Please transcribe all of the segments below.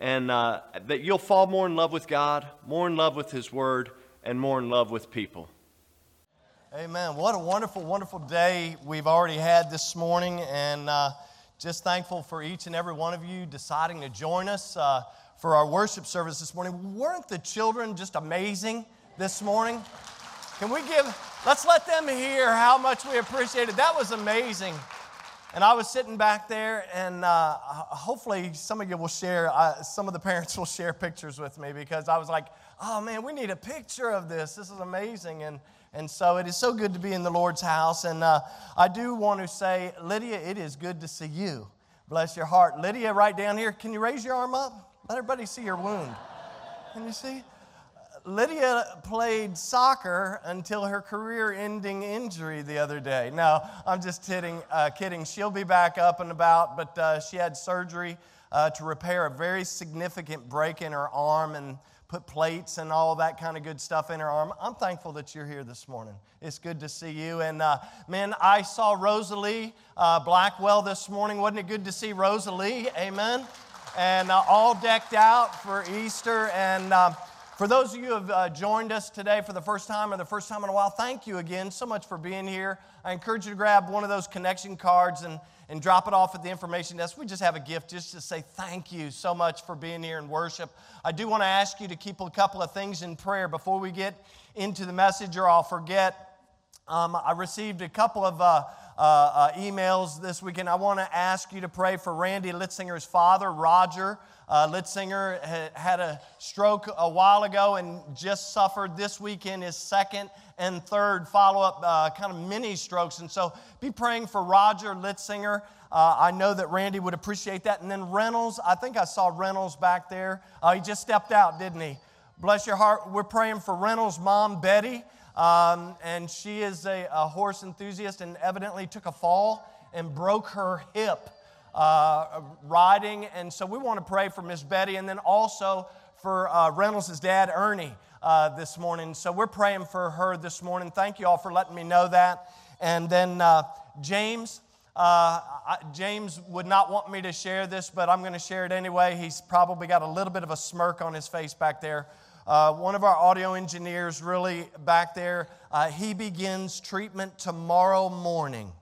and uh, that you'll fall more in love with God, more in love with His Word, and more in love with people. Amen. What a wonderful, wonderful day we've already had this morning, and uh, just thankful for each and every one of you deciding to join us uh, for our worship service this morning. Weren't the children just amazing this morning? Can we give, let's let them hear how much we appreciate it. That was amazing. And I was sitting back there, and uh, hopefully some of you will share, uh, some of the parents will share pictures with me because I was like, oh man, we need a picture of this. This is amazing. And, and so it is so good to be in the Lord's house. And uh, I do want to say, Lydia, it is good to see you. Bless your heart. Lydia, right down here, can you raise your arm up? Let everybody see your wound. Can you see? Lydia played soccer until her career ending injury the other day. No, I'm just kidding. Uh, kidding. She'll be back up and about, but uh, she had surgery uh, to repair a very significant break in her arm and put plates and all that kind of good stuff in her arm. I'm thankful that you're here this morning. It's good to see you. And uh, man, I saw Rosalie uh, Blackwell this morning. Wasn't it good to see Rosalie? Amen. And uh, all decked out for Easter. And for those of you who have uh, joined us today for the first time or the first time in a while, thank you again so much for being here. I encourage you to grab one of those connection cards and, and drop it off at the information desk. We just have a gift just to say thank you so much for being here and worship. I do want to ask you to keep a couple of things in prayer before we get into the message, or I'll forget. Um, I received a couple of uh, uh, uh emails this weekend. I want to ask you to pray for Randy Litzinger's father, Roger. Uh, Litzinger had a stroke a while ago and just suffered this weekend his second and third follow up uh, kind of mini strokes. And so be praying for Roger Litzinger. Uh, I know that Randy would appreciate that. And then Reynolds, I think I saw Reynolds back there. Uh, he just stepped out, didn't he? Bless your heart. We're praying for Reynolds' mom, Betty. Um, and she is a, a horse enthusiast and evidently took a fall and broke her hip uh, riding. And so we want to pray for Miss Betty and then also for uh, Reynolds' dad, Ernie, uh, this morning. So we're praying for her this morning. Thank you all for letting me know that. And then uh, James. Uh, I, James would not want me to share this, but I'm going to share it anyway. He's probably got a little bit of a smirk on his face back there. Uh, one of our audio engineers, really back there, uh, he begins treatment tomorrow morning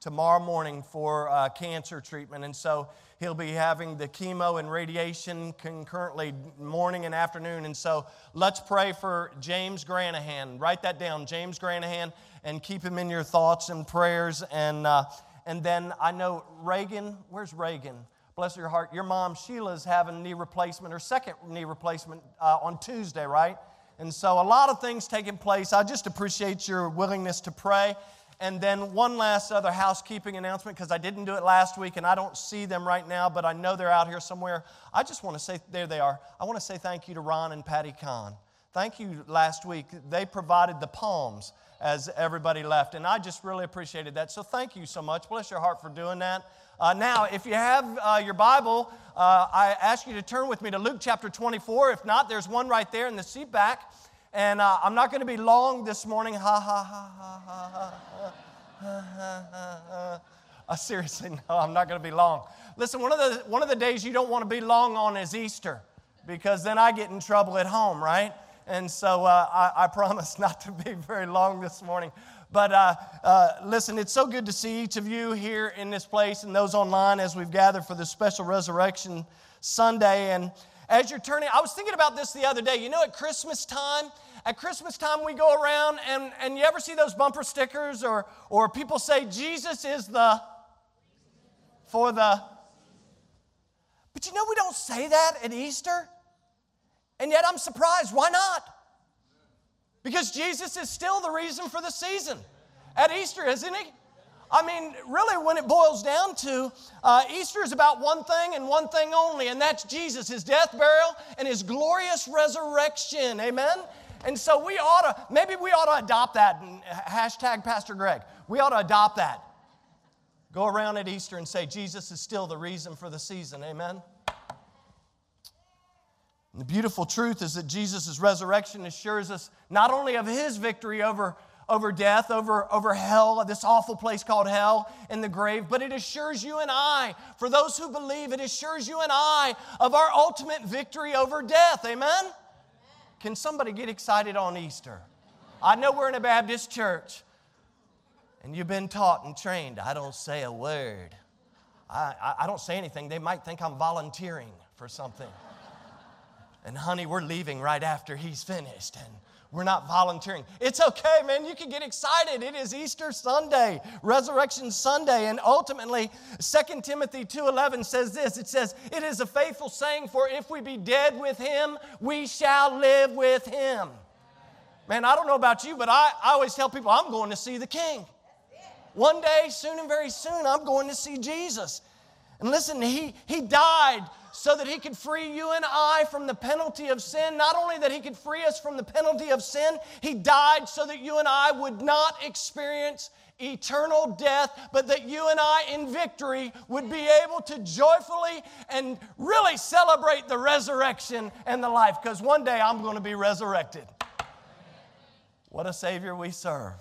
tomorrow morning for uh, cancer treatment. And so he'll be having the chemo and radiation concurrently morning and afternoon. And so let's pray for James Granahan. Write that down, James Granahan, and keep him in your thoughts and prayers. And, uh, and then I know Reagan, where's Reagan? Bless your heart. Your mom, Sheila's having knee replacement, her second knee replacement uh, on Tuesday, right? And so a lot of things taking place. I just appreciate your willingness to pray. And then one last other housekeeping announcement because I didn't do it last week and I don't see them right now, but I know they're out here somewhere. I just want to say, there they are. I want to say thank you to Ron and Patty Kahn. Thank you last week. They provided the palms as everybody left, and I just really appreciated that. So thank you so much. Bless your heart for doing that. Uh, now, if you have uh, your Bible, uh, I ask you to turn with me to Luke chapter 24. If not, there's one right there in the seat back. And uh, I'm not going to be long this morning. Ha ha ha ha ha ha. ha, ha, ha. Uh, seriously, no, I'm not going to be long. Listen, one of, the, one of the days you don't want to be long on is Easter because then I get in trouble at home, right? And so uh, I, I, promise not to be very long this morning. But uh, uh, listen, it's so good to see each of you here in this place and those online as we've gathered for this special Resurrection Sunday. And as you're turning, I was thinking about this the other day. You know, at Christmas time, at Christmas time, we go around and, and you ever see those bumper stickers or, or people say, Jesus is the, for the. But you know, we don't say that at Easter. And yet I'm surprised. Why not? Because Jesus is still the reason for the season. At Easter, isn't he? I mean, really, when it boils down to uh, Easter is about one thing and one thing only, and that's Jesus, his death, burial, and his glorious resurrection. Amen? And so we ought to, maybe we ought to adopt that. And hashtag Pastor Greg. We ought to adopt that. Go around at Easter and say, Jesus is still the reason for the season. Amen? And the beautiful truth is that Jesus' resurrection assures us not only of his victory over, over death, over, over hell, this awful place called hell in the grave, but it assures you and I, for those who believe, it assures you and I of our ultimate victory over death. Amen? Can somebody get excited on Easter? I know we're in a Baptist church and you've been taught and trained. I don't say a word. I, I don't say anything. They might think I'm volunteering for something. And honey, we're leaving right after he's finished. And we're not volunteering. It's okay, man. You can get excited. It is Easter Sunday, Resurrection Sunday, and ultimately 2 Timothy 2:11 says this. It says, "It is a faithful saying for if we be dead with him, we shall live with him." Man, I don't know about you, but I, I always tell people I'm going to see the king. One day, soon and very soon, I'm going to see Jesus. And listen, he, he died so that he could free you and I from the penalty of sin. Not only that he could free us from the penalty of sin, he died so that you and I would not experience eternal death, but that you and I in victory would be able to joyfully and really celebrate the resurrection and the life, because one day I'm going to be resurrected. What a Savior we serve.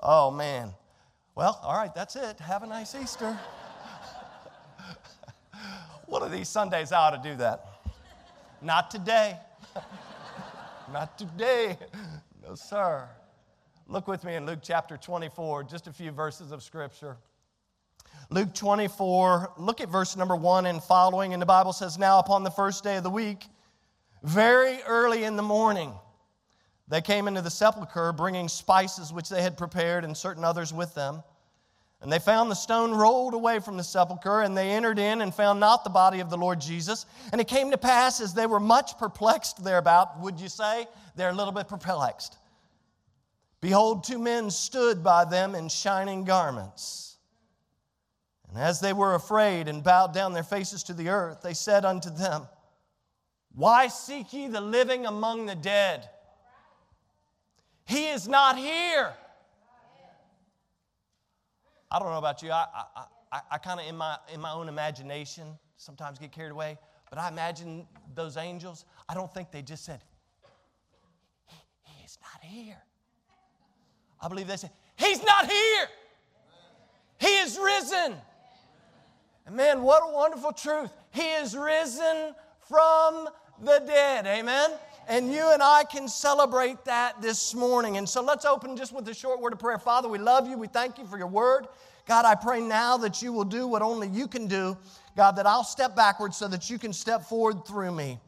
Oh, man. Well, all right, that's it. Have a nice Easter. One of these Sundays, I ought to do that. Not today. Not today. No, sir. Look with me in Luke chapter 24, just a few verses of scripture. Luke 24, look at verse number one and following. And the Bible says, Now upon the first day of the week, very early in the morning, they came into the sepulchre bringing spices which they had prepared and certain others with them. And they found the stone rolled away from the sepulchre, and they entered in and found not the body of the Lord Jesus. And it came to pass as they were much perplexed thereabout, would you say? They're a little bit perplexed. Behold, two men stood by them in shining garments. And as they were afraid and bowed down their faces to the earth, they said unto them, Why seek ye the living among the dead? He is not here I don't know about you. I, I, I, I kind of, in my, in my own imagination, sometimes get carried away, but I imagine those angels, I don't think they just said, He is not here. I believe they said, He's not here. He is risen. And man, what a wonderful truth. He is risen from the dead. Amen. And you and I can celebrate that this morning. And so let's open just with a short word of prayer. Father, we love you. We thank you for your word. God, I pray now that you will do what only you can do. God, that I'll step backwards so that you can step forward through me.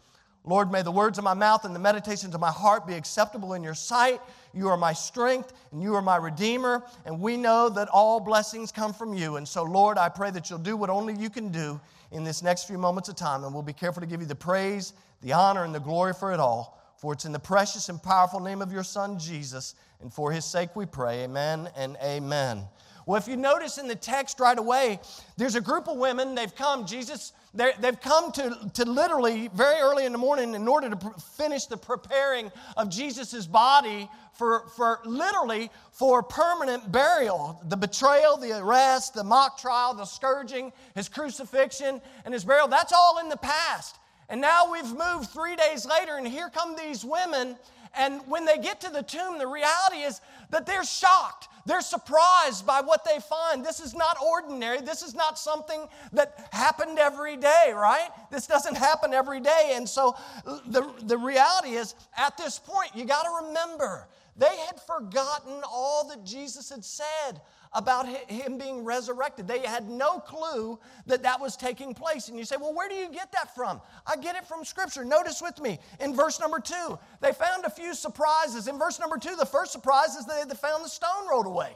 Lord, may the words of my mouth and the meditations of my heart be acceptable in your sight. You are my strength and you are my redeemer, and we know that all blessings come from you. And so, Lord, I pray that you'll do what only you can do in this next few moments of time, and we'll be careful to give you the praise the honor and the glory for it all. For it's in the precious and powerful name of your Son, Jesus, and for his sake we pray. Amen and amen. Well, if you notice in the text right away, there's a group of women, they've come, Jesus, they've come to, to literally very early in the morning in order to finish the preparing of Jesus' body for, for literally for permanent burial. The betrayal, the arrest, the mock trial, the scourging, his crucifixion, and his burial, that's all in the past. And now we've moved three days later, and here come these women. And when they get to the tomb, the reality is that they're shocked. They're surprised by what they find. This is not ordinary. This is not something that happened every day, right? This doesn't happen every day. And so the, the reality is, at this point, you got to remember, they had forgotten all that Jesus had said about him being resurrected. They had no clue that that was taking place. And you say, well, where do you get that from? I get it from Scripture. Notice with me in verse number two, they found a few surprises. In verse number two, the first surprise is that they found the stone rolled away.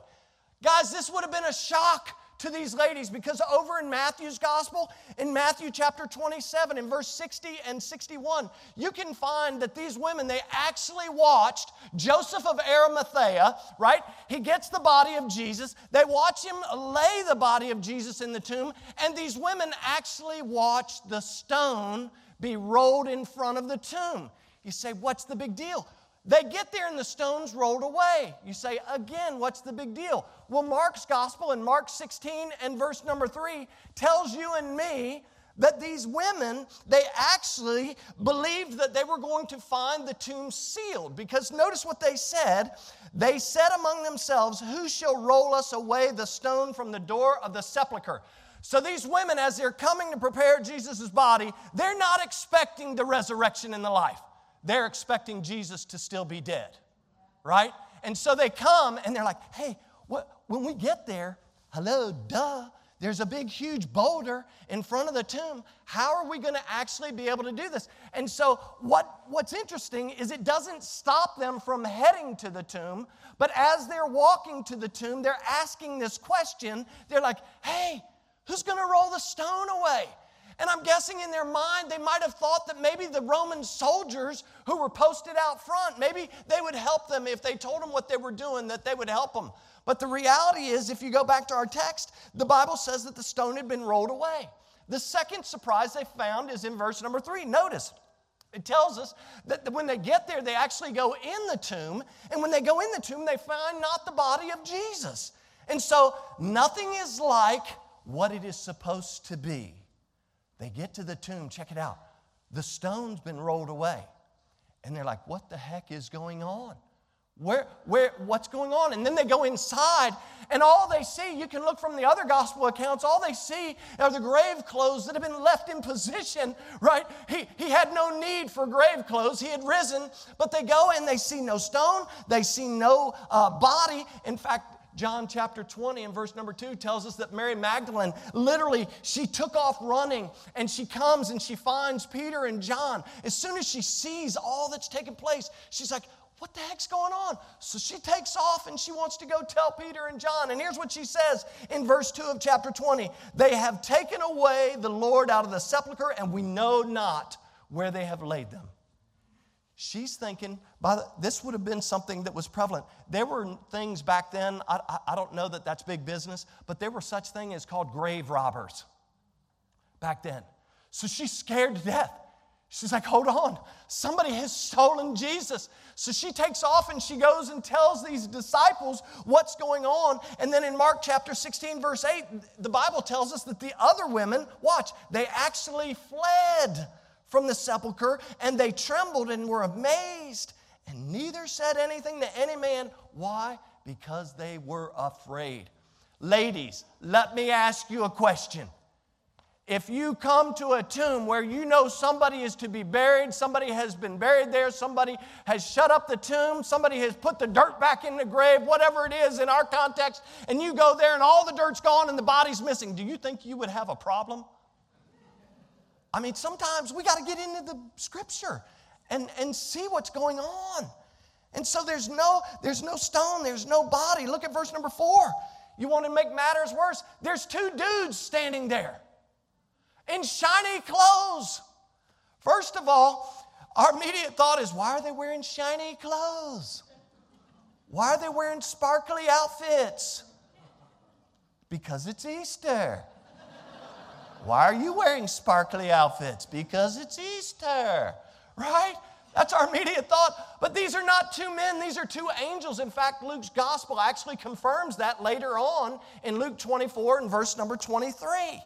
Guys, this would have been a shock to these ladies because over in Matthew's gospel, in Matthew chapter 27, in verse 60 and 61, you can find that these women, they actually watched Joseph of Arimathea, right? He gets the body of Jesus. They watch him lay the body of Jesus in the tomb, and these women actually watched the stone be rolled in front of the tomb. You say, what's the big deal? They get there and the stone's rolled away. You say, again, what's the big deal? Well, Mark's gospel in Mark 16 and verse number 3 tells you and me that these women, they actually believed that they were going to find the tomb sealed. Because notice what they said. They said among themselves, Who shall roll us away the stone from the door of the sepulchre? So these women, as they're coming to prepare Jesus' body, they're not expecting the resurrection in the life they're expecting Jesus to still be dead, right? And so they come and they're like, hey, what, when we get there, hello, duh, there's a big, huge boulder in front of the tomb. How are we going to actually be able to do this? And so, what, what's interesting is it doesn't stop them from heading to the tomb, but as they're walking to the tomb, they're asking this question. They're like, hey, who's going to roll the stone away? And I'm guessing in their mind, they might have thought that maybe the Roman soldiers who were posted out front, maybe they would help them if they told them what they were doing, that they would help them. But the reality is, if you go back to our text, the Bible says that the stone had been rolled away. The second surprise they found is in verse number three. Notice, it tells us that when they get there, they actually go in the tomb. And when they go in the tomb, they find not the body of Jesus. And so nothing is like what it is supposed to be. They get to the tomb, check it out. The stone's been rolled away. And they're like, what the heck is going on? Where, where, what's going on? And then they go inside, and all they see, you can look from the other gospel accounts, all they see are the grave clothes that have been left in position, right? He, he had no need for grave clothes, he had risen, but they go and they see no stone, they see no uh, body. In fact, John chapter 20 and verse number 2 tells us that Mary Magdalene literally she took off running and she comes and she finds Peter and John. As soon as she sees all that's taken place, she's like, what the heck's going on? So she takes off and she wants to go tell Peter and John. And here's what she says in verse 2 of chapter 20 They have taken away the Lord out of the sepulchre, and we know not where they have laid them. She's thinking, by the, this would have been something that was prevalent. There were things back then, I, I, I don't know that that's big business, but there were such things as called grave robbers back then. So she's scared to death. She's like, hold on, somebody has stolen Jesus. So she takes off and she goes and tells these disciples what's going on. And then in Mark chapter 16, verse 8, the Bible tells us that the other women, watch, they actually fled from the sepulchre, and they trembled and were amazed, and neither said anything to any man. Why? Because they were afraid. Ladies, let me ask you a question. If you come to a tomb where you know somebody is to be buried, somebody has been buried there, somebody has shut up the tomb, somebody has put the dirt back in the grave, whatever it is in our context, and you go there and all the dirt's gone and the body's missing, do you think you would have a problem? I mean, sometimes we got to get into the scripture and, and see what's going on. And so there's no, there's no stone, there's no body. Look at verse number four. You want to make matters worse? There's two dudes standing there in shiny clothes. First of all, our immediate thought is why are they wearing shiny clothes? Why are they wearing sparkly outfits? Because it's Easter. Why are you wearing sparkly outfits? Because it's Easter, right? That's our immediate thought. But these are not two men, these are two angels. In fact, Luke's gospel actually confirms that later on in Luke 24 and verse number 23.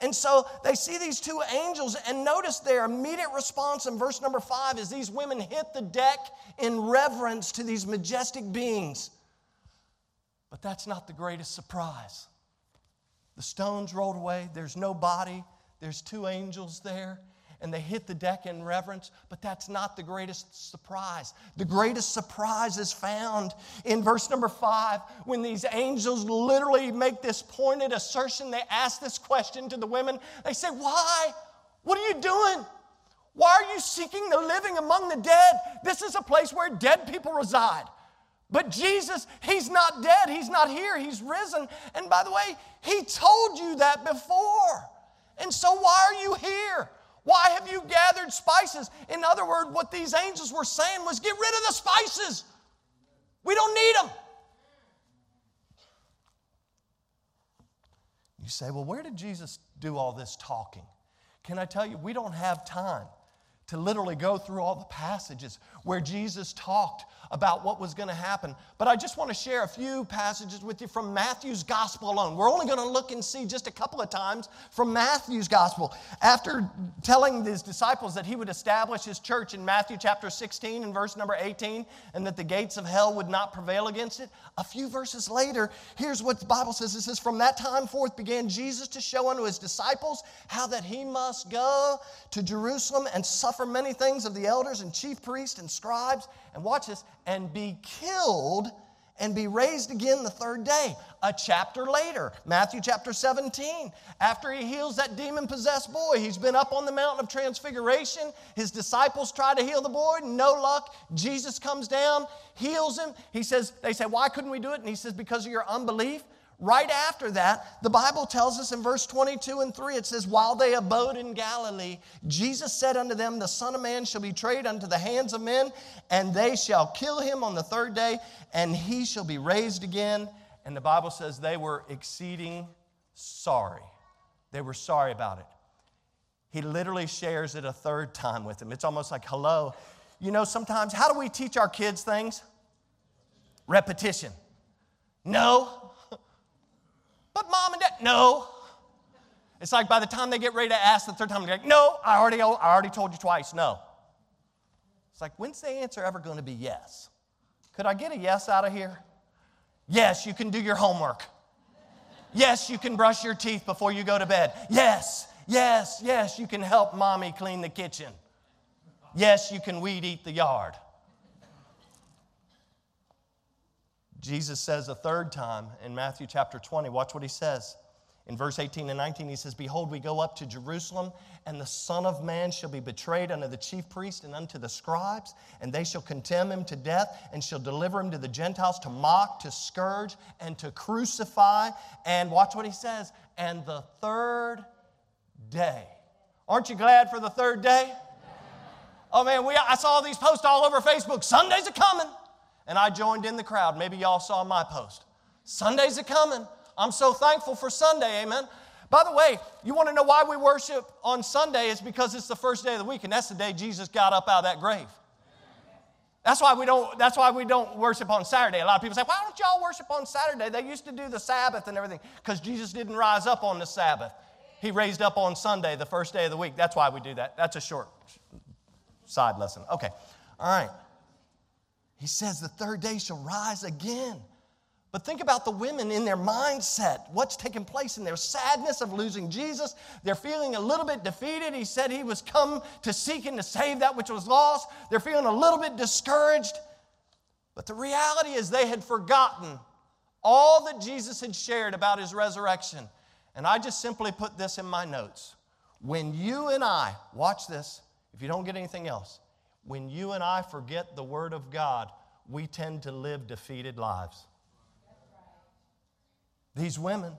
And so they see these two angels, and notice their immediate response in verse number five is these women hit the deck in reverence to these majestic beings. But that's not the greatest surprise. The stones rolled away. There's no body. There's two angels there. And they hit the deck in reverence, but that's not the greatest surprise. The greatest surprise is found in verse number five when these angels literally make this pointed assertion. They ask this question to the women. They say, Why? What are you doing? Why are you seeking the living among the dead? This is a place where dead people reside. But Jesus, He's not dead. He's not here. He's risen. And by the way, He told you that before. And so why are you here? Why have you gathered spices? In other words, what these angels were saying was get rid of the spices. We don't need them. You say, well, where did Jesus do all this talking? Can I tell you, we don't have time to literally go through all the passages where Jesus talked about what was going to happen. But I just want to share a few passages with you from Matthew's gospel alone. We're only going to look and see just a couple of times from Matthew's gospel. After telling his disciples that he would establish his church in Matthew chapter 16 and verse number 18, and that the gates of hell would not prevail against it, a few verses later, here's what the Bible says it says, From that time forth began Jesus to show unto his disciples how that he must go to Jerusalem and suffer many things of the elders and chief priests and scribes, and watch this, and be killed and be raised again the third day. A chapter later, Matthew chapter 17, after he heals that demon possessed boy, he's been up on the mountain of transfiguration. His disciples try to heal the boy, no luck. Jesus comes down, heals him. He says, They say, Why couldn't we do it? And he says, Because of your unbelief. Right after that, the Bible tells us in verse 22 and 3, it says, While they abode in Galilee, Jesus said unto them, The Son of Man shall be betrayed unto the hands of men, and they shall kill him on the third day, and he shall be raised again. And the Bible says they were exceeding sorry. They were sorry about it. He literally shares it a third time with them. It's almost like, hello. You know, sometimes, how do we teach our kids things? Repetition. No, but mom and dad, no. It's like by the time they get ready to ask the third time, they're like, no, I already, I already told you twice, no. It's like, when's the answer ever going to be yes? Could I get a yes out of here? Yes, you can do your homework. Yes, you can brush your teeth before you go to bed. Yes, yes, yes, you can help mommy clean the kitchen. Yes, you can weed eat the yard. Jesus says a third time in Matthew chapter 20, watch what he says. In verse 18 and 19, he says, Behold, we go up to Jerusalem, and the Son of Man shall be betrayed unto the chief priests and unto the scribes, and they shall condemn him to death, and shall deliver him to the Gentiles to mock, to scourge, and to crucify. And watch what he says, and the third day. Aren't you glad for the third day? Oh man, we, I saw these posts all over Facebook. Sundays are coming and I joined in the crowd. Maybe y'all saw my post. Sundays are coming. I'm so thankful for Sunday, amen. By the way, you want to know why we worship on Sunday? It's because it's the first day of the week, and that's the day Jesus got up out of that grave. That's why we don't, that's why we don't worship on Saturday. A lot of people say, why don't y'all worship on Saturday? They used to do the Sabbath and everything, because Jesus didn't rise up on the Sabbath. He raised up on Sunday, the first day of the week. That's why we do that. That's a short side lesson. Okay. All right. He says the third day shall rise again. But think about the women in their mindset. What's taking place in their sadness of losing Jesus? They're feeling a little bit defeated. He said he was come to seek and to save that which was lost. They're feeling a little bit discouraged. But the reality is they had forgotten all that Jesus had shared about his resurrection. And I just simply put this in my notes. When you and I, watch this, if you don't get anything else, when you and I forget the Word of God, we tend to live defeated lives. These women,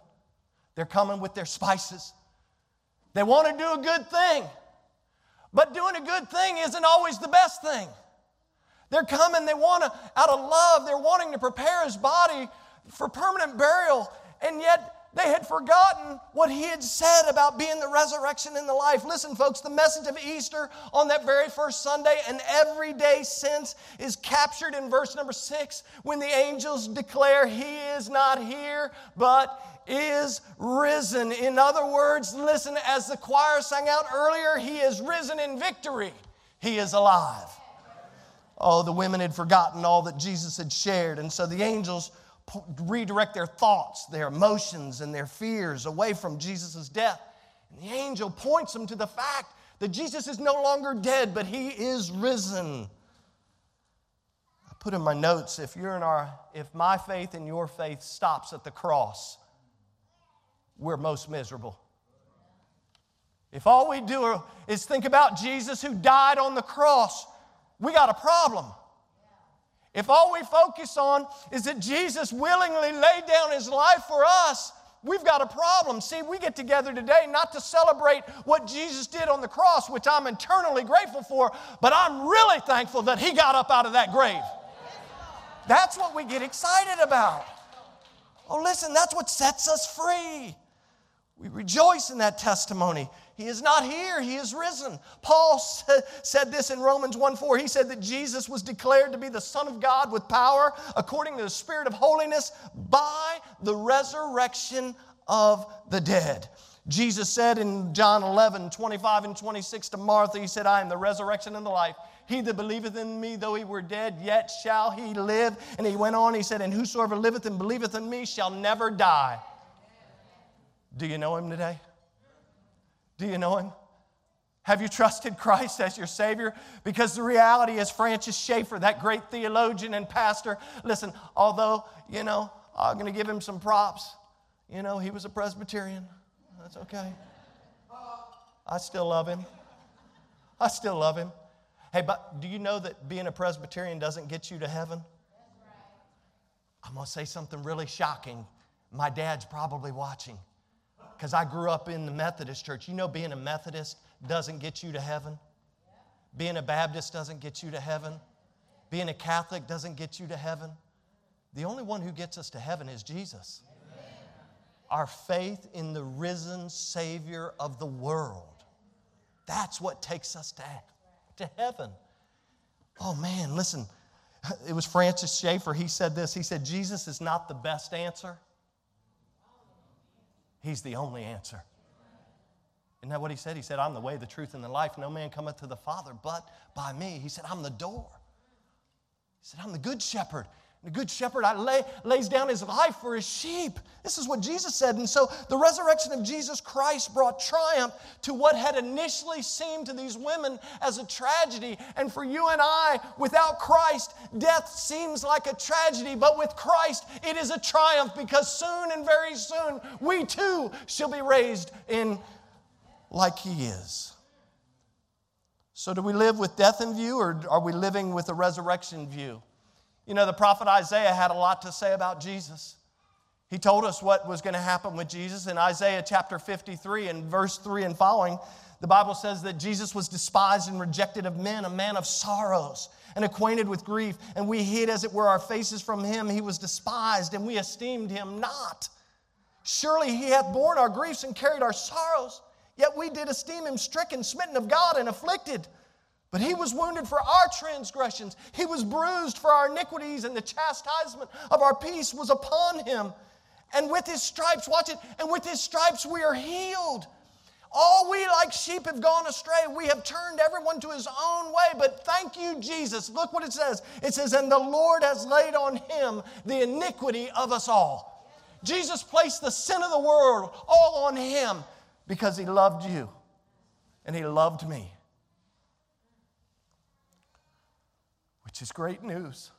they're coming with their spices. They want to do a good thing, but doing a good thing isn't always the best thing. They're coming, they want to, out of love, they're wanting to prepare his body for permanent burial, and yet they had forgotten what he had said about being the resurrection and the life. Listen, folks, the message of Easter on that very first Sunday and every day since is captured in verse number six when the angels declare, He is not here, but is risen. In other words, listen, as the choir sang out earlier, He is risen in victory, He is alive. Oh, the women had forgotten all that Jesus had shared, and so the angels redirect their thoughts, their emotions, and their fears away from Jesus' death. And the angel points them to the fact that Jesus is no longer dead, but he is risen. I put in my notes if you're in our if my faith and your faith stops at the cross, we're most miserable. If all we do is think about Jesus who died on the cross, we got a problem. If all we focus on is that Jesus willingly laid down his life for us, we've got a problem. See, we get together today not to celebrate what Jesus did on the cross, which I'm eternally grateful for, but I'm really thankful that he got up out of that grave. That's what we get excited about. Oh, listen, that's what sets us free. We rejoice in that testimony. He is not here, he is risen. Paul said this in Romans 1 4. He said that Jesus was declared to be the Son of God with power according to the Spirit of holiness by the resurrection of the dead. Jesus said in John 11 25 and 26 to Martha, He said, I am the resurrection and the life. He that believeth in me, though he were dead, yet shall he live. And he went on, he said, And whosoever liveth and believeth in me shall never die. Do you know him today? Do you know him? Have you trusted Christ as your Savior? Because the reality is, Francis Schaeffer, that great theologian and pastor, listen, although, you know, I'm going to give him some props. You know, he was a Presbyterian. That's okay. I still love him. I still love him. Hey, but do you know that being a Presbyterian doesn't get you to heaven? I'm going to say something really shocking. My dad's probably watching because I grew up in the Methodist church. You know, being a Methodist doesn't get you to heaven, being a Baptist doesn't get you to heaven, being a Catholic doesn't get you to heaven. The only one who gets us to heaven is Jesus. Our faith in the risen Savior of the world. That's what takes us to to heaven. Oh man, listen. It was Francis Schaeffer. He said this. He said, Jesus is not the best answer, He's the only answer. Isn't that what he said? He said, I'm the way, the truth, and the life. No man cometh to the Father but by me. He said, I'm the door. He said, I'm the good shepherd. The good shepherd I lay, lays down his life for his sheep. This is what Jesus said. And so the resurrection of Jesus Christ brought triumph to what had initially seemed to these women as a tragedy. And for you and I, without Christ, death seems like a tragedy. But with Christ, it is a triumph because soon and very soon, we too shall be raised in like he is. So, do we live with death in view or are we living with a resurrection view? You know, the prophet Isaiah had a lot to say about Jesus. He told us what was going to happen with Jesus in Isaiah chapter 53 and verse 3 and following. The Bible says that Jesus was despised and rejected of men, a man of sorrows and acquainted with grief, and we hid as it were our faces from him. He was despised, and we esteemed him not. Surely he hath borne our griefs and carried our sorrows, yet we did esteem him stricken, smitten of God, and afflicted. But he was wounded for our transgressions, he was bruised for our iniquities, and the chastisement of our peace was upon him. And with his stripes, watch it, and with his stripes we are healed. All we like sheep have gone astray. We have turned everyone to his own way. But thank you, Jesus. Look what it says. It says, And the Lord has laid on him the iniquity of us all. Jesus placed the sin of the world all on him because he loved you and he loved me. Which is great news.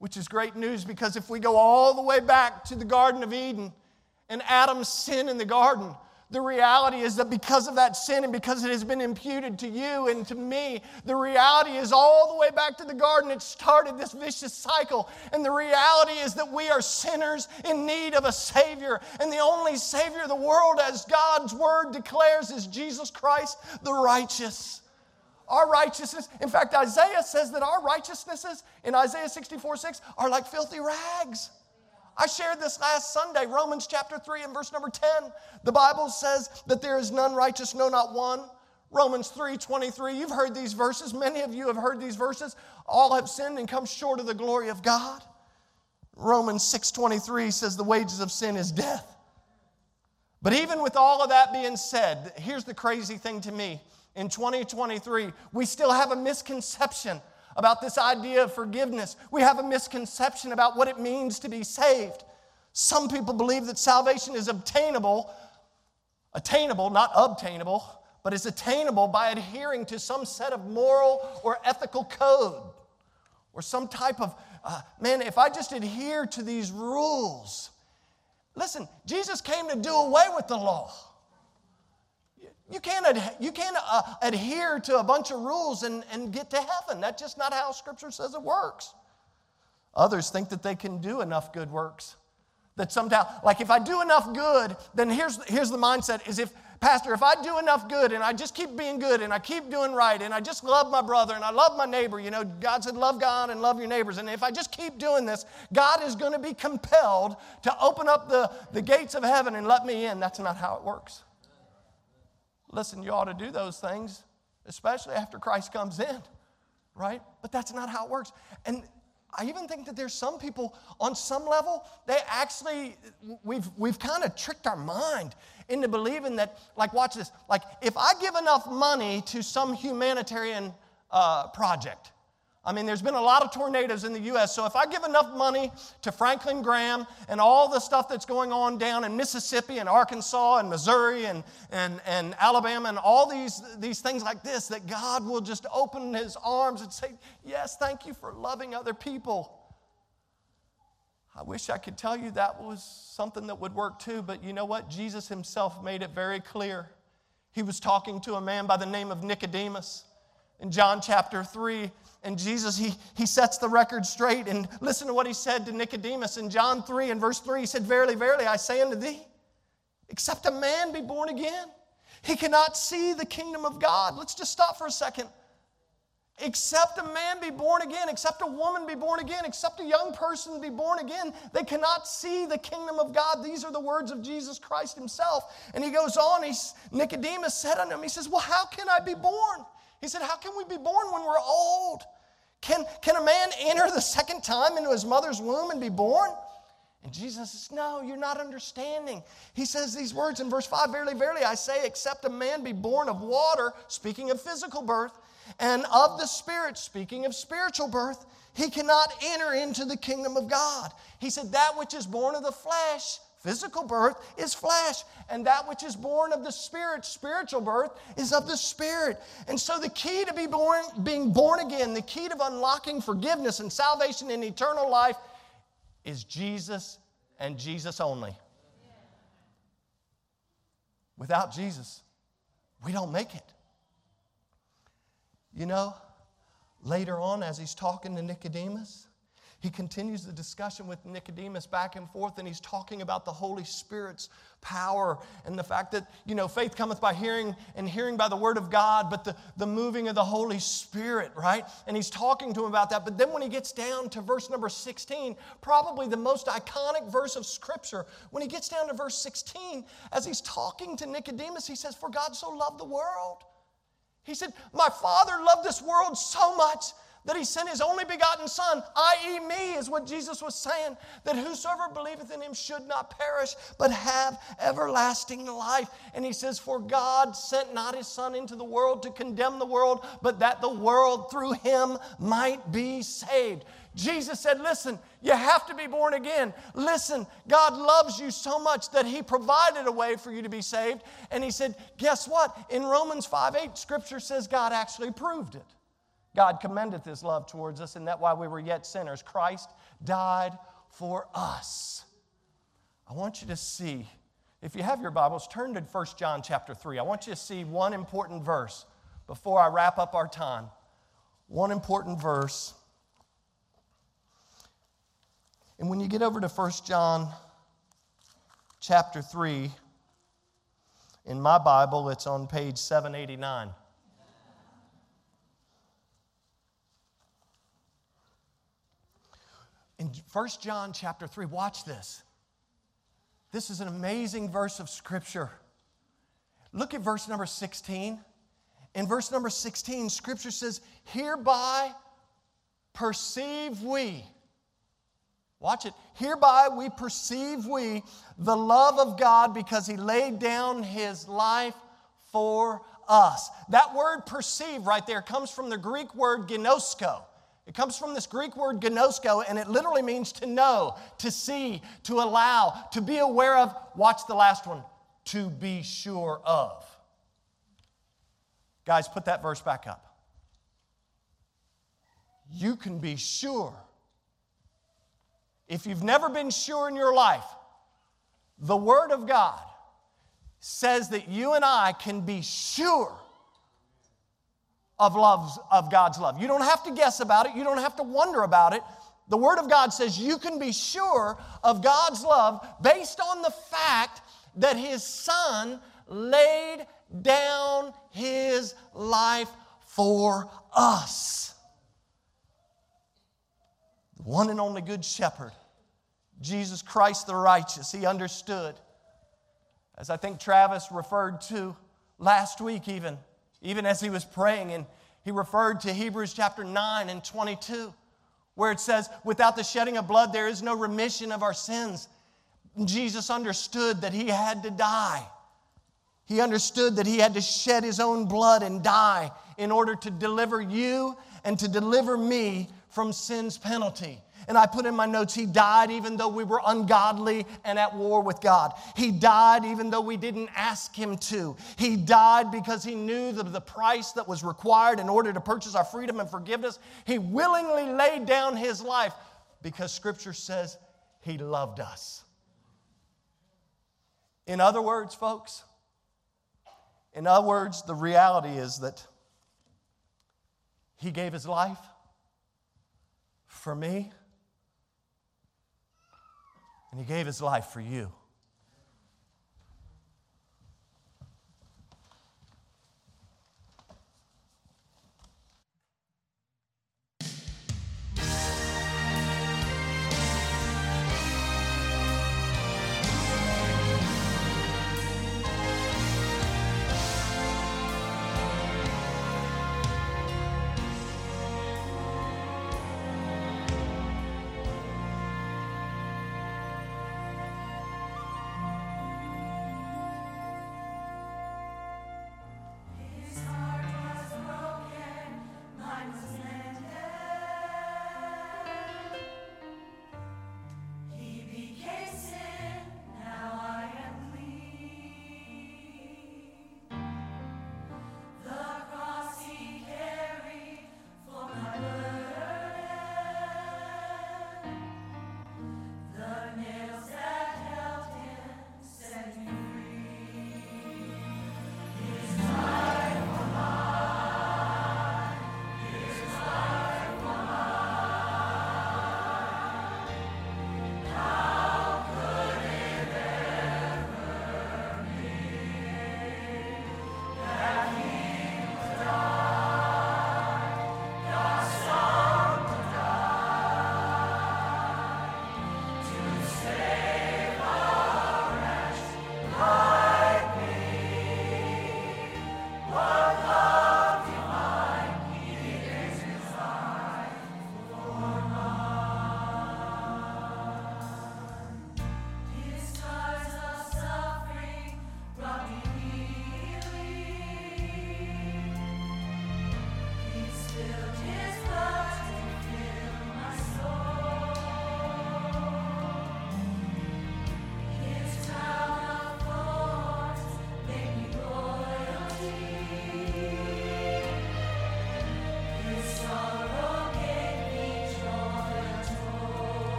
Which is great news because if we go all the way back to the Garden of Eden and Adam's sin in the garden, the reality is that because of that sin and because it has been imputed to you and to me, the reality is all the way back to the garden, it started this vicious cycle. And the reality is that we are sinners in need of a Savior. And the only Savior of the world, as God's Word declares, is Jesus Christ the righteous. Our righteousness, in fact, Isaiah says that our righteousnesses in Isaiah 64 6 are like filthy rags. I shared this last Sunday, Romans chapter 3 and verse number 10. The Bible says that there is none righteous, no, not one. Romans 3 23. You've heard these verses. Many of you have heard these verses. All have sinned and come short of the glory of God. Romans 6 23 says the wages of sin is death. But even with all of that being said, here's the crazy thing to me in 2023, we still have a misconception about this idea of forgiveness. We have a misconception about what it means to be saved. Some people believe that salvation is obtainable, attainable, not obtainable, but is attainable by adhering to some set of moral or ethical code or some type of, uh, man, if I just adhere to these rules. Listen, Jesus came to do away with the law. You can't, ad- you can't uh, adhere to a bunch of rules and, and get to heaven. That's just not how Scripture says it works. Others think that they can do enough good works. That somehow, like if I do enough good, then here's, here's the mindset is if, Pastor, if I do enough good and I just keep being good and I keep doing right and I just love my brother and I love my neighbor, you know, God said, love God and love your neighbors. And if I just keep doing this, God is going to be compelled to open up the, the gates of heaven and let me in. That's not how it works. Listen, you ought to do those things, especially after Christ comes in, right? But that's not how it works. And I even think that there's some people on some level, they actually, we've, we've kind of tricked our mind into believing that, like, watch this, like, if I give enough money to some humanitarian uh, project, I mean, there's been a lot of tornadoes in the U.S., so if I give enough money to Franklin Graham and all the stuff that's going on down in Mississippi and Arkansas and Missouri and, and, and Alabama and all these, these things like this, that God will just open his arms and say, Yes, thank you for loving other people. I wish I could tell you that was something that would work too, but you know what? Jesus himself made it very clear. He was talking to a man by the name of Nicodemus in John chapter 3 and Jesus, he, he sets the record straight. And listen to what he said to Nicodemus in John 3 and verse 3. He said, Verily, verily, I say unto thee, except a man be born again, he cannot see the kingdom of God. Let's just stop for a second. Except a man be born again, except a woman be born again, except a young person be born again, they cannot see the kingdom of God. These are the words of Jesus Christ himself. And he goes on, he's, Nicodemus said unto him, He says, Well, how can I be born? He said, How can we be born when we're old? Can, can a man enter the second time into his mother's womb and be born? And Jesus says, No, you're not understanding. He says these words in verse 5 Verily, verily, I say, except a man be born of water, speaking of physical birth, and of the Spirit, speaking of spiritual birth, he cannot enter into the kingdom of God. He said, That which is born of the flesh Physical birth is flesh, and that which is born of the Spirit, spiritual birth, is of the Spirit. And so, the key to be born, being born again, the key to unlocking forgiveness and salvation and eternal life is Jesus and Jesus only. Without Jesus, we don't make it. You know, later on, as he's talking to Nicodemus, he continues the discussion with Nicodemus back and forth, and he's talking about the Holy Spirit's power and the fact that, you know, faith cometh by hearing and hearing by the word of God, but the, the moving of the Holy Spirit, right? And he's talking to him about that. But then when he gets down to verse number 16, probably the most iconic verse of Scripture, when he gets down to verse 16, as he's talking to Nicodemus, he says, For God so loved the world. He said, My Father loved this world so much that he sent his only begotten Son, i.e., me, is what Jesus was saying, that whosoever believeth in him should not perish, but have everlasting life. And he says, For God sent not his Son into the world to condemn the world, but that the world through him might be saved. Jesus said, Listen, you have to be born again. Listen, God loves you so much that He provided a way for you to be saved. And He said, Guess what? In Romans 5 8, Scripture says God actually proved it. God commendeth his love towards us, and that while we were yet sinners, Christ died for us. I want you to see, if you have your Bibles, turn to 1 John chapter 3. I want you to see one important verse before I wrap up our time. One important verse. And when you get over to 1 John chapter 3, in my Bible, it's on page 789. In 1 John chapter 3, watch this. This is an amazing verse of scripture. Look at verse number 16. In verse number 16, scripture says, Hereby perceive we. Watch it. Hereby we perceive we the love of God because he laid down his life for us. That word perceive right there comes from the Greek word ginosko. It comes from this Greek word gnosko, and it literally means to know, to see, to allow, to be aware of. Watch the last one to be sure of. Guys, put that verse back up. You can be sure. If you've never been sure in your life, the Word of God says that you and I can be sure of loves of God's love. You don't have to guess about it, you don't have to wonder about it. The Word of God says you can be sure of God's love based on the fact that His Son laid down His life for us. The one and only Good Shepherd, Jesus Christ the righteous, He understood, as I think Travis referred to last week, even, even as he was praying, and he referred to Hebrews chapter 9 and 22 where it says, Without the shedding of blood, there is no remission of our sins. Jesus understood that he had to die. He understood that he had to shed his own blood and die in order to deliver you and to deliver me from sin's penalty. And I put in my notes, He died even though we were ungodly and at war with God. He died even though we didn't ask Him to. He died because He knew the, the price that was required in order to purchase our freedom and forgiveness. He willingly laid down His life because Scripture says He loved us. In other words, folks, in other words, the reality is that He gave His life for me and he gave his life for you.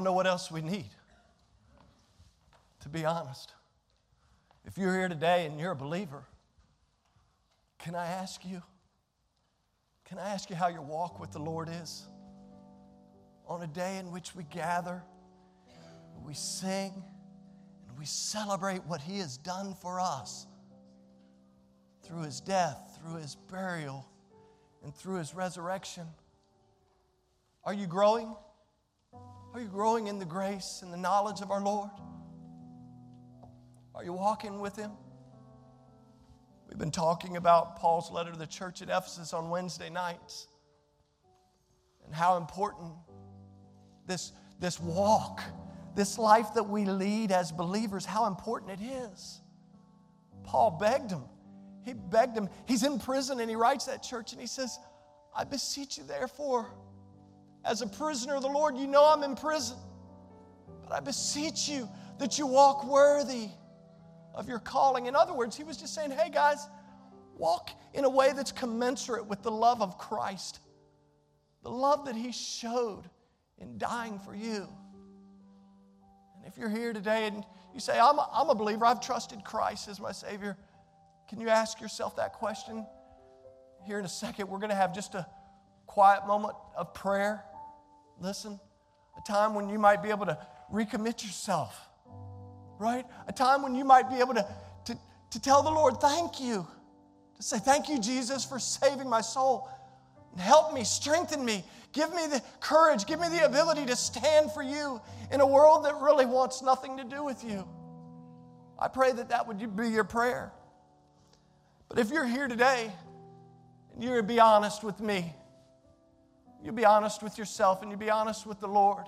Don't know what else we need, to be honest. If you're here today and you're a believer, can I ask you? Can I ask you how your walk with the Lord is? On a day in which we gather, we sing, and we celebrate what He has done for us through His death, through His burial, and through His resurrection. Are you growing? Are you growing in the grace and the knowledge of our Lord? Are you walking with Him? We've been talking about Paul's letter to the church at Ephesus on Wednesday nights and how important this, this walk, this life that we lead as believers, how important it is. Paul begged him. He begged him. He's in prison and he writes that church and he says, I beseech you, therefore, as a prisoner of the Lord, you know I'm in prison, but I beseech you that you walk worthy of your calling. In other words, he was just saying, hey guys, walk in a way that's commensurate with the love of Christ, the love that he showed in dying for you. And if you're here today and you say, I'm a, I'm a believer, I've trusted Christ as my Savior, can you ask yourself that question? Here in a second, we're going to have just a quiet moment of prayer. Listen, a time when you might be able to recommit yourself right? A time when you might be able to, to, to tell the Lord, thank you. To say, thank you, Jesus, for saving my soul. Help me, strengthen me, give me the courage, give me the ability to stand for you in a world that really wants nothing to do with you. I pray that that would be your prayer. But if you're here today and you're be honest with me, you be honest with yourself and you be honest with the Lord.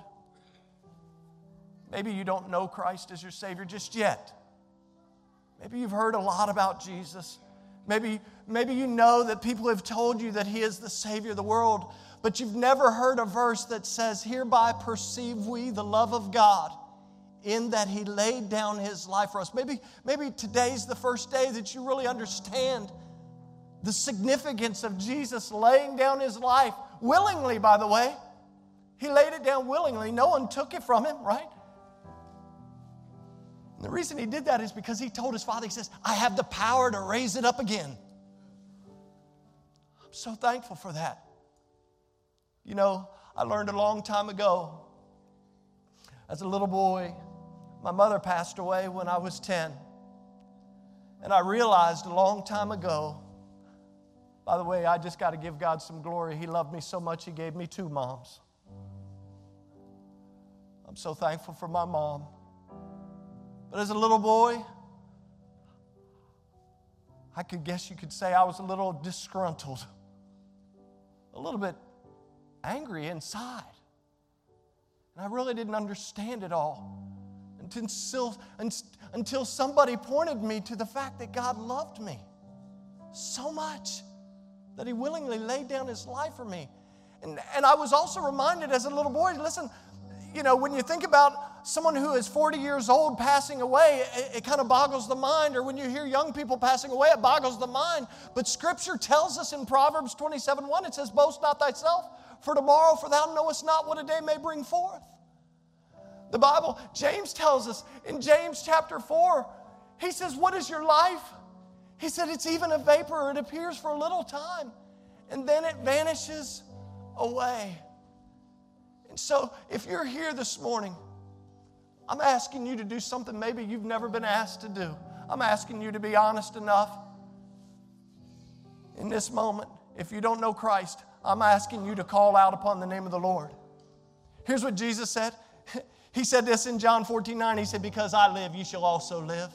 Maybe you don't know Christ as your Savior just yet. Maybe you've heard a lot about Jesus. Maybe, maybe you know that people have told you that He is the Savior of the world, but you've never heard a verse that says, Hereby perceive we the love of God in that He laid down His life for us. Maybe, maybe today's the first day that you really understand the significance of Jesus laying down His life willingly, by the way. He laid it down willingly. No one took it from Him, right? And the reason he did that is because he told his father, he says, I have the power to raise it up again. I'm so thankful for that. You know, I learned a long time ago as a little boy, my mother passed away when I was 10. And I realized a long time ago, by the way, I just got to give God some glory. He loved me so much, He gave me two moms. I'm so thankful for my mom. But as a little boy, I could guess you could say I was a little disgruntled, a little bit angry inside. And I really didn't understand it all until, until somebody pointed me to the fact that God loved me so much that He willingly laid down His life for me. And, and I was also reminded as a little boy listen, you know, when you think about someone who is 40 years old passing away, it, it kind of boggles the mind. Or when you hear young people passing away, it boggles the mind. But Scripture tells us in Proverbs 27 1, it says, Boast not thyself for tomorrow, for thou knowest not what a day may bring forth. The Bible, James tells us in James chapter 4, he says, What is your life? He said, It's even a vapor, it appears for a little time, and then it vanishes away. And so, if you're here this morning, I'm asking you to do something maybe you've never been asked to do. I'm asking you to be honest enough in this moment. If you don't know Christ, I'm asking you to call out upon the name of the Lord. Here's what Jesus said. He said this in John 14 9. He said, Because I live, you shall also live.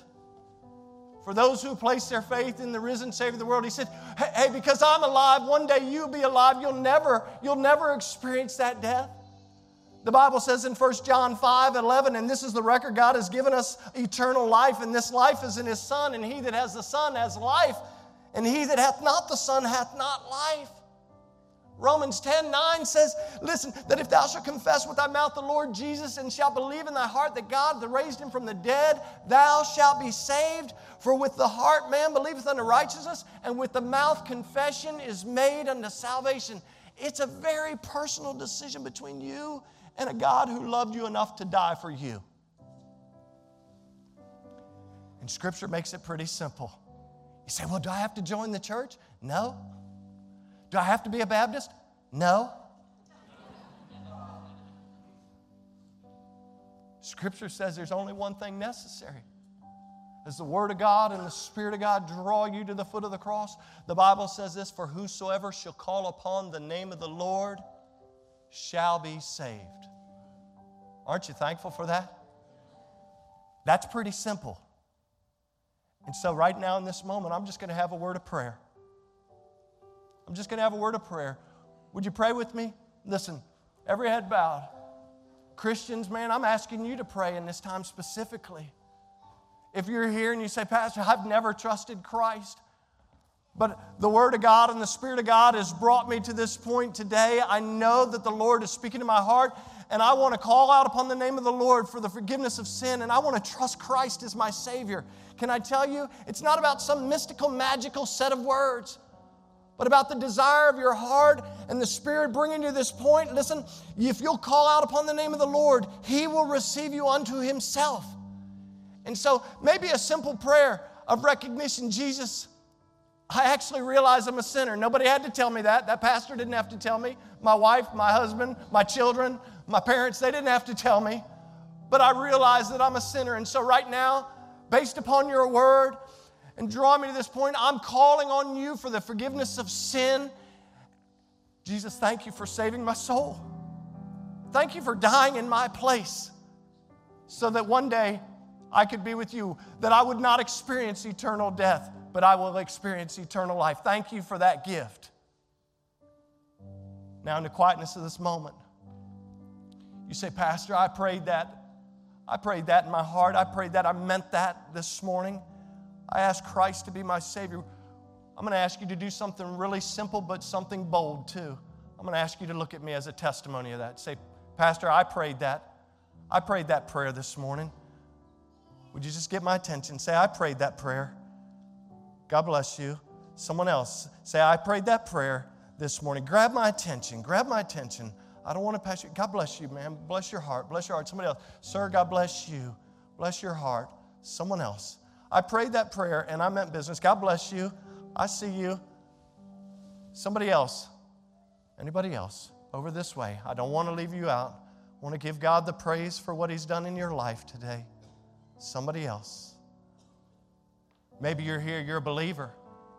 For those who place their faith in the risen Savior of the world, he said, Hey, because I'm alive, one day you'll be alive. You'll never, you'll never experience that death. The Bible says in 1 John 5 11, and this is the record God has given us eternal life, and this life is in His Son, and he that has the Son has life, and he that hath not the Son hath not life. Romans 10 9 says, Listen, that if thou shalt confess with thy mouth the Lord Jesus and shalt believe in thy heart that God that raised him from the dead, thou shalt be saved. For with the heart man believeth unto righteousness, and with the mouth confession is made unto salvation. It's a very personal decision between you and a God who loved you enough to die for you. And Scripture makes it pretty simple. You say, well, do I have to join the church? No. Do I have to be a Baptist? No. Scripture says there's only one thing necessary. As the Word of God and the Spirit of God draw you to the foot of the cross, the Bible says this For whosoever shall call upon the name of the Lord shall be saved. Aren't you thankful for that? That's pretty simple. And so, right now in this moment, I'm just going to have a word of prayer. I'm just going to have a word of prayer. Would you pray with me? Listen, every head bowed. Christians, man, I'm asking you to pray in this time specifically. If you're here and you say, Pastor, I've never trusted Christ, but the Word of God and the Spirit of God has brought me to this point today, I know that the Lord is speaking to my heart, and I want to call out upon the name of the Lord for the forgiveness of sin, and I want to trust Christ as my Savior. Can I tell you, it's not about some mystical, magical set of words but about the desire of your heart and the Spirit bringing you to this point. Listen, if you'll call out upon the name of the Lord, He will receive you unto Himself. And so, maybe a simple prayer of recognition Jesus, I actually realize I'm a sinner. Nobody had to tell me that. That pastor didn't have to tell me. My wife, my husband, my children, my parents, they didn't have to tell me. But I realize that I'm a sinner. And so, right now, based upon your word, and draw me to this point. I'm calling on you for the forgiveness of sin. Jesus, thank you for saving my soul. Thank you for dying in my place so that one day I could be with you, that I would not experience eternal death, but I will experience eternal life. Thank you for that gift. Now, in the quietness of this moment, you say, Pastor, I prayed that. I prayed that in my heart. I prayed that. I meant that this morning. I ask Christ to be my Savior, I'm going to ask you to do something really simple, but something bold too. I'm going to ask you to look at me as a testimony of that. Say, Pastor, I prayed that. I prayed that prayer this morning. Would you just get my attention? Say, I prayed that prayer. God bless you. Someone else, say, I prayed that prayer this morning. Grab my attention. Grab my attention. I don't want to pass you. God bless you, man. Bless your heart. Bless your heart. Somebody else. Sir, God bless you. Bless your heart. Someone else. I prayed that prayer and I meant business. God bless you. I see you. Somebody else. Anybody else? Over this way. I don't want to leave you out. I want to give God the praise for what He's done in your life today. Somebody else. Maybe you're here, you're a believer.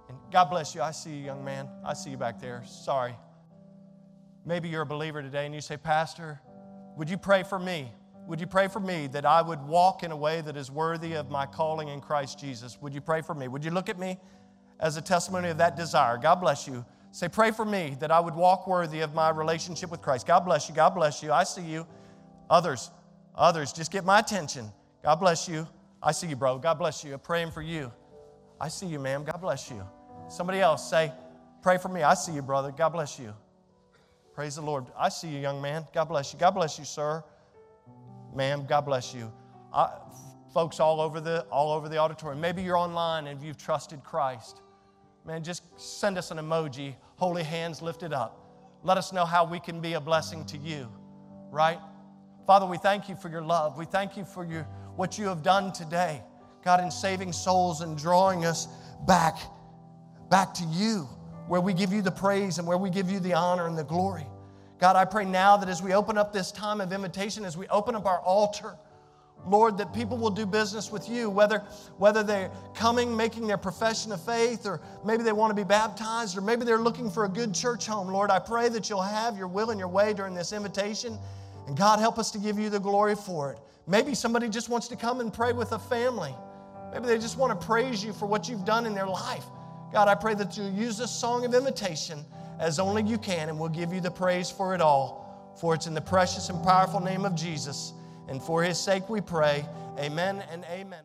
And God bless you. I see you, young man. I see you back there. Sorry. Maybe you're a believer today and you say, Pastor, would you pray for me? Would you pray for me that I would walk in a way that is worthy of my calling in Christ Jesus? Would you pray for me? Would you look at me as a testimony of that desire? God bless you. Say, pray for me that I would walk worthy of my relationship with Christ. God bless you. God bless you. I see you. Others, others, just get my attention. God bless you. I see you, bro. God bless you. I'm praying for you. I see you, ma'am. God bless you. Somebody else say, pray for me. I see you, brother. God bless you. Praise the Lord. I see you, young man. God bless you. God bless you, sir. Ma'am, God bless you. I, folks all over, the, all over the auditorium, maybe you're online and you've trusted Christ. Man, just send us an emoji, holy hands lifted up. Let us know how we can be a blessing to you, right? Father, we thank you for your love. We thank you for your, what you have done today, God, in saving souls and drawing us back, back to you, where we give you the praise and where we give you the honor and the glory. God, I pray now that as we open up this time of invitation, as we open up our altar, Lord, that people will do business with you, whether, whether they're coming, making their profession of faith, or maybe they want to be baptized, or maybe they're looking for a good church home. Lord, I pray that you'll have your will and your way during this invitation. And God, help us to give you the glory for it. Maybe somebody just wants to come and pray with a family. Maybe they just want to praise you for what you've done in their life. God, I pray that you'll use this song of invitation as only you can, and we'll give you the praise for it all. For it's in the precious and powerful name of Jesus. And for his sake we pray. Amen and amen.